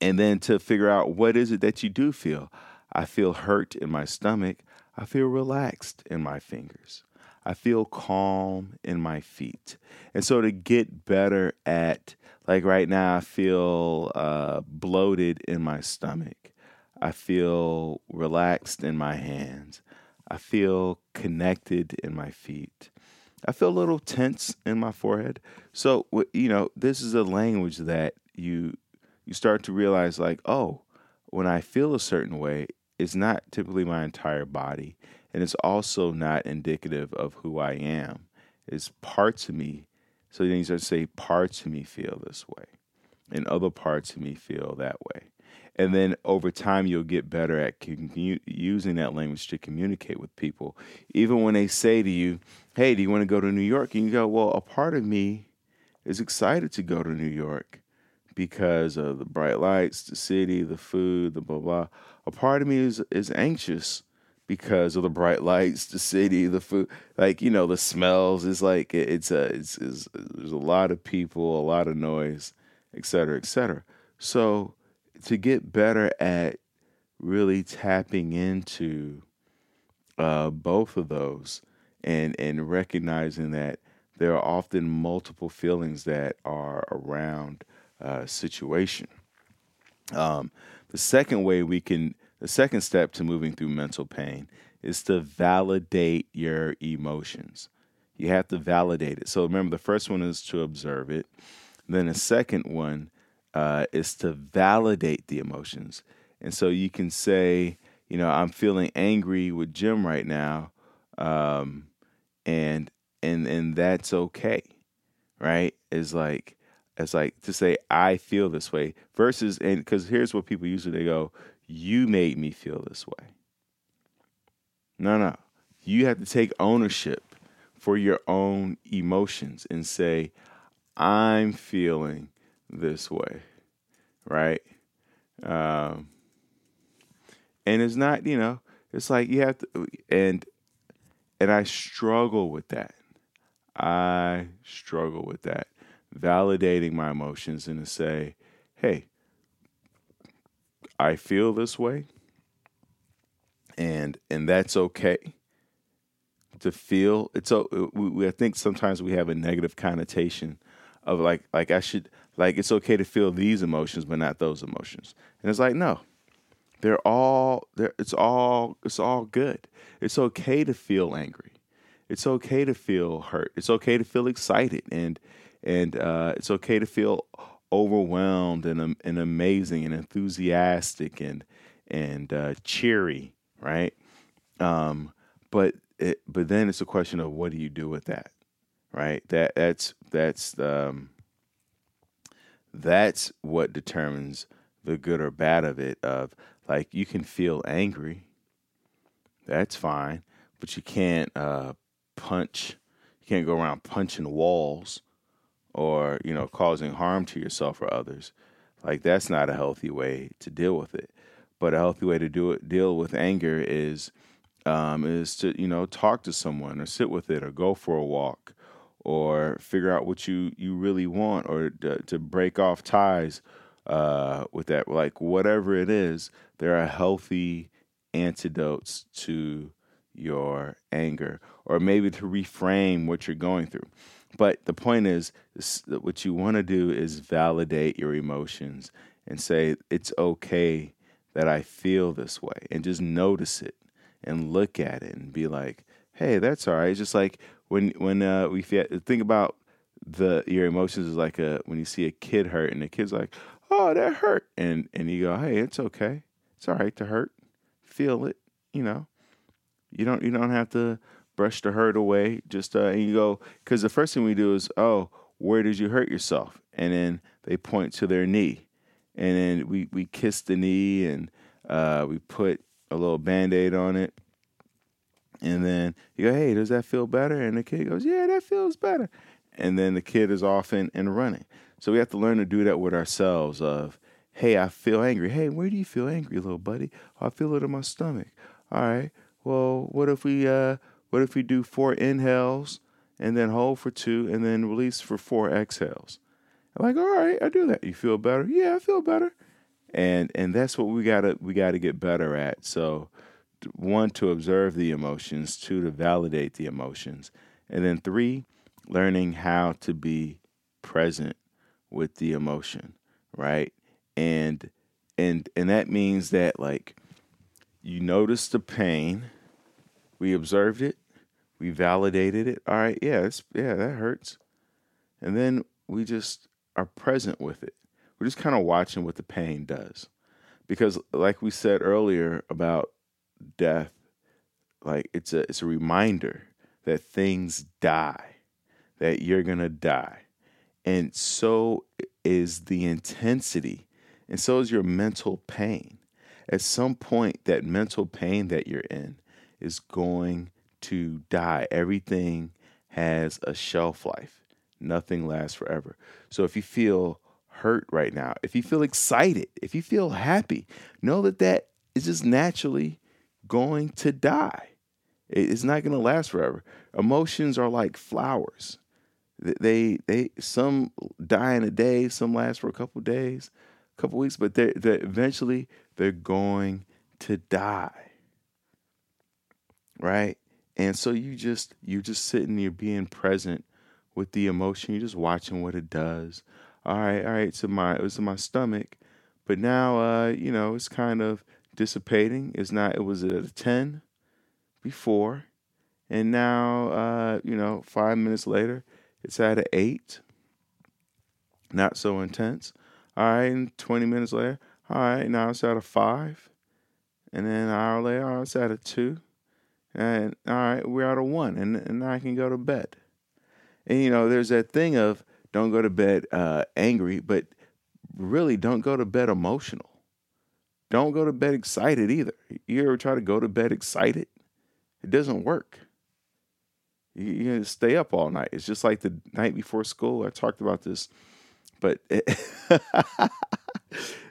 and then to figure out what is it that you do feel. I feel hurt in my stomach. I feel relaxed in my fingers. I feel calm in my feet. And so to get better at, like right now, I feel uh, bloated in my stomach. I feel relaxed in my hands. I feel connected in my feet. I feel a little tense in my forehead. So, you know, this is a language that you you start to realize like, oh, when I feel a certain way, it's not typically my entire body. And it's also not indicative of who I am. It's parts of me. So then you start to say, parts of me feel this way, and other parts of me feel that way. And then over time, you'll get better at commu- using that language to communicate with people. Even when they say to you, Hey, do you want to go to New York? And you go, Well, a part of me is excited to go to New York because of the bright lights, the city, the food, the blah, blah. A part of me is, is anxious because of the bright lights, the city, the food, like you know, the smells. It's like it's a it's, it's there's a lot of people, a lot of noise, et cetera, et cetera. So to get better at really tapping into uh, both of those and and recognizing that there are often multiple feelings that are around a situation. Um, the second way we can, the second step to moving through mental pain is to validate your emotions. You have to validate it. So remember, the first one is to observe it. Then the second one uh, is to validate the emotions. And so you can say, you know, I'm feeling angry with Jim right now, um, and and and that's okay, right? Is like it's like to say I feel this way versus and because here's what people usually they go, you made me feel this way. No, no, you have to take ownership for your own emotions and say, I'm feeling this way, right? Um, and it's not, you know, it's like you have to, and and I struggle with that. I struggle with that, validating my emotions and to say, hey, I feel this way, and and that's okay to feel. It's so we, we, I think sometimes we have a negative connotation of like like I should like it's okay to feel these emotions but not those emotions. And it's like no. They're all they're, it's all it's all good. It's okay to feel angry. It's okay to feel hurt. It's okay to feel excited and and uh, it's okay to feel overwhelmed and and amazing and enthusiastic and and uh, cheery, right? Um, but it, but then it's a question of what do you do with that, right? That that's that's um, that's what determines the good or bad of it. Of like you can feel angry, that's fine, but you can't uh, punch. You can't go around punching walls or you know causing harm to yourself or others. Like that's not a healthy way to deal with it. But a healthy way to do it, deal with anger is um, is to you know talk to someone or sit with it or go for a walk or figure out what you you really want or to, to break off ties uh, with that like whatever it is there are healthy antidotes to your anger or maybe to reframe what you're going through but the point is what you want to do is validate your emotions and say it's okay that I feel this way and just notice it and look at it and be like, hey, that's all right. It's just like when when uh, we think about the your emotions is like a when you see a kid hurt and the kid's like, oh, that hurt, and and you go, hey, it's okay, it's all right to hurt, feel it, you know. You don't you don't have to brush the hurt away. Just uh, and you go because the first thing we do is, oh, where did you hurt yourself? And then they point to their knee, and then we we kiss the knee and uh, we put a little band aid on it. And then you go, hey, does that feel better? And the kid goes, yeah, that feels better. And then the kid is off and, and running. So we have to learn to do that with ourselves of, hey, I feel angry. Hey, where do you feel angry, little buddy? Oh, I feel it in my stomach. All right. Well, what if we uh what if we do four inhales and then hold for two and then release for four exhales? I'm like, all right, I do that. You feel better? Yeah, I feel better and and that's what we gotta we gotta get better at. So, one to observe the emotions, two to validate the emotions, and then three, learning how to be present with the emotion, right? And and and that means that like you notice the pain, we observed it, we validated it. All right, yeah, yeah, that hurts. And then we just are present with it we're just kind of watching what the pain does. Because like we said earlier about death, like it's a it's a reminder that things die, that you're going to die. And so is the intensity, and so is your mental pain. At some point that mental pain that you're in is going to die. Everything has a shelf life. Nothing lasts forever. So if you feel hurt right now, if you feel excited, if you feel happy, know that that is just naturally going to die. It's not going to last forever. Emotions are like flowers. They they some die in a day, some last for a couple days, a couple weeks, but they they eventually they're going to die. Right? And so you just you're just sitting there being present with the emotion. You're just watching what it does. All right, all right. So my it was in my stomach, but now uh, you know it's kind of dissipating. It's not. It was at a ten before, and now uh, you know five minutes later it's at an eight. Not so intense. All right, and twenty minutes later, all right, now it's at a five, and then an hour later, oh, it's at a two, and all right, we're at a one, and and I can go to bed. And you know, there's that thing of don't go to bed uh, angry, but really don't go to bed emotional. Don't go to bed excited either. You ever try to go to bed excited? It doesn't work. You, you stay up all night. It's just like the night before school. I talked about this, but it, [LAUGHS]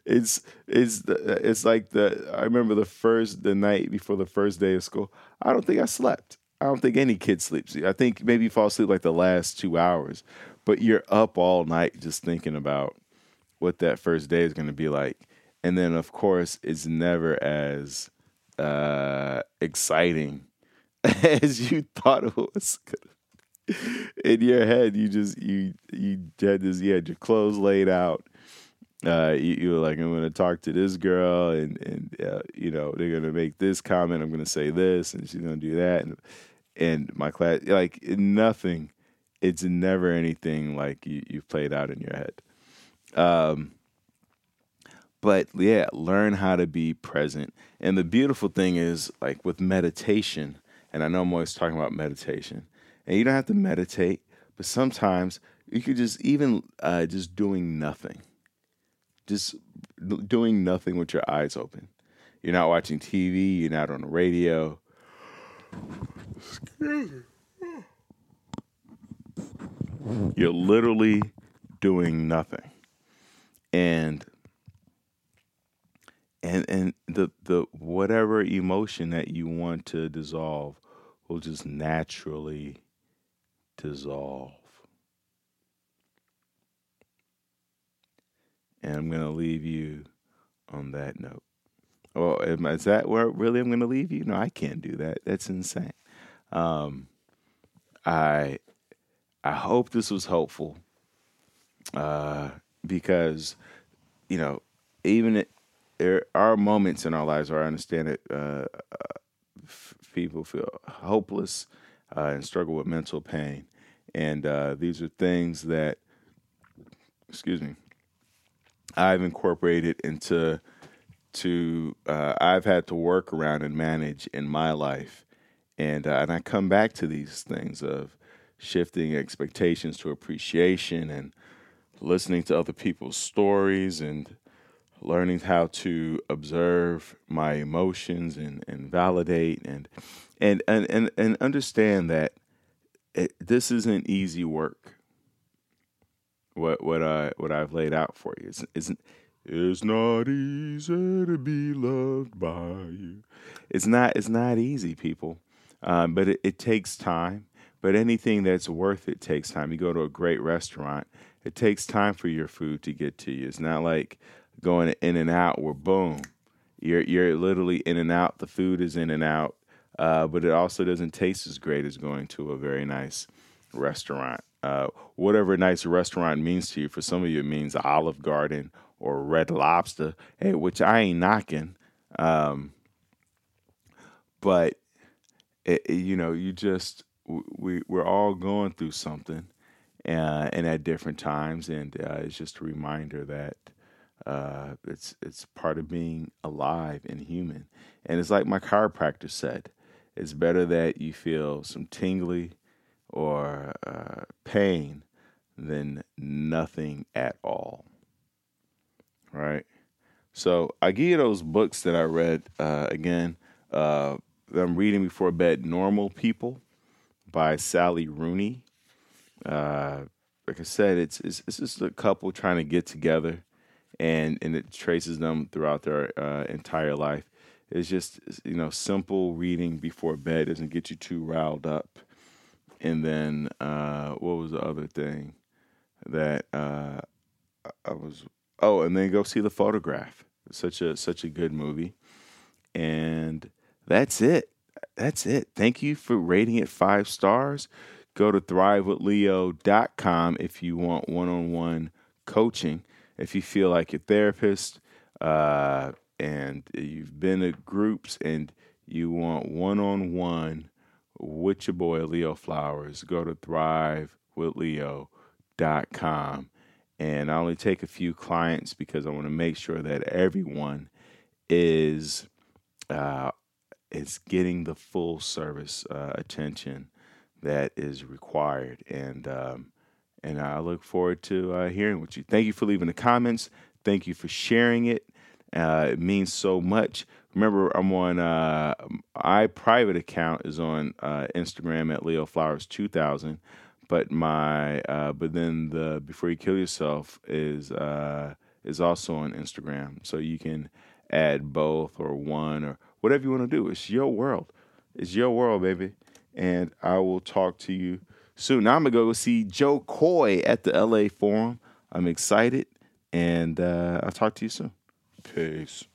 it's it's the, it's like the I remember the first the night before the first day of school. I don't think I slept. I don't think any kid sleeps. I think maybe you fall asleep like the last two hours, but you're up all night just thinking about what that first day is going to be like. And then, of course, it's never as uh, exciting [LAUGHS] as you thought it was. [LAUGHS] In your head, you just you you had this you had your clothes laid out. Uh, you, you, were like, I'm going to talk to this girl, and and uh, you know they're going to make this comment. I'm going to say this, and she's going to do that, and and my class like nothing it's never anything like you, you've played out in your head um, but yeah learn how to be present. And the beautiful thing is like with meditation and i know i'm always talking about meditation and you don't have to meditate but sometimes you could just even uh, just doing nothing just doing nothing with your eyes open. You're not watching tv you're not on the radio. You're literally doing nothing. And and and the the whatever emotion that you want to dissolve will just naturally dissolve. And I'm going to leave you on that note. Oh, is that where really I'm going to leave you? No, I can't do that. That's insane. Um, I I hope this was helpful uh, because you know even there are moments in our lives where I understand that uh, uh, f- people feel hopeless uh, and struggle with mental pain, and uh, these are things that excuse me I've incorporated into to uh, I've had to work around and manage in my life, and uh, and I come back to these things of shifting expectations to appreciation and listening to other people's stories and learning how to observe my emotions and, and validate and and and and, and understand that it, this isn't easy work. What what I what I've laid out for you isn't isn't not easy to be loved by you. It's not. It's not easy, people. Um, but it, it takes time. But anything that's worth it takes time. You go to a great restaurant. It takes time for your food to get to you. It's not like going in and out where boom, you're you're literally in and out. The food is in and out. Uh, but it also doesn't taste as great as going to a very nice restaurant. Uh, whatever nice restaurant means to you, for some of you, it means Olive Garden or Red Lobster, hey, which I ain't knocking. Um, but it, it, you know, you just we we're all going through something, uh, and at different times, and uh, it's just a reminder that uh, it's it's part of being alive and human. And it's like my chiropractor said, it's better that you feel some tingly or uh, pain than nothing at all right? So I give you those books that I read uh, again. Uh, I'm reading before bed, "Normal People" by Sally Rooney. Uh, like I said, it's, it's, it's just a couple trying to get together, and and it traces them throughout their uh, entire life. It's just you know simple reading before bed doesn't get you too riled up. And then uh, what was the other thing that uh, I was Oh, and then go see the photograph. Such a such a good movie. And that's it. That's it. Thank you for rating it five stars. Go to thrivewithleo.com if you want one on one coaching. If you feel like your therapist uh, and you've been to groups and you want one on one with your boy Leo Flowers, go to thrivewithleo.com. And I only take a few clients because I want to make sure that everyone is uh, is getting the full service uh, attention that is required. And um, and I look forward to uh, hearing what you. Thank you for leaving the comments. Thank you for sharing it. Uh, it means so much. Remember, I'm on uh, my private account is on uh, Instagram at Leo Flowers 2000, but my uh, but then the Before You Kill Yourself is uh, is also on Instagram, so you can add both or one or whatever you want to do. It's your world. It's your world, baby. And I will talk to you soon. Now I'm gonna go see Jo Koy at the LA Forum. I'm excited, and uh, I'll talk to you soon. Peace.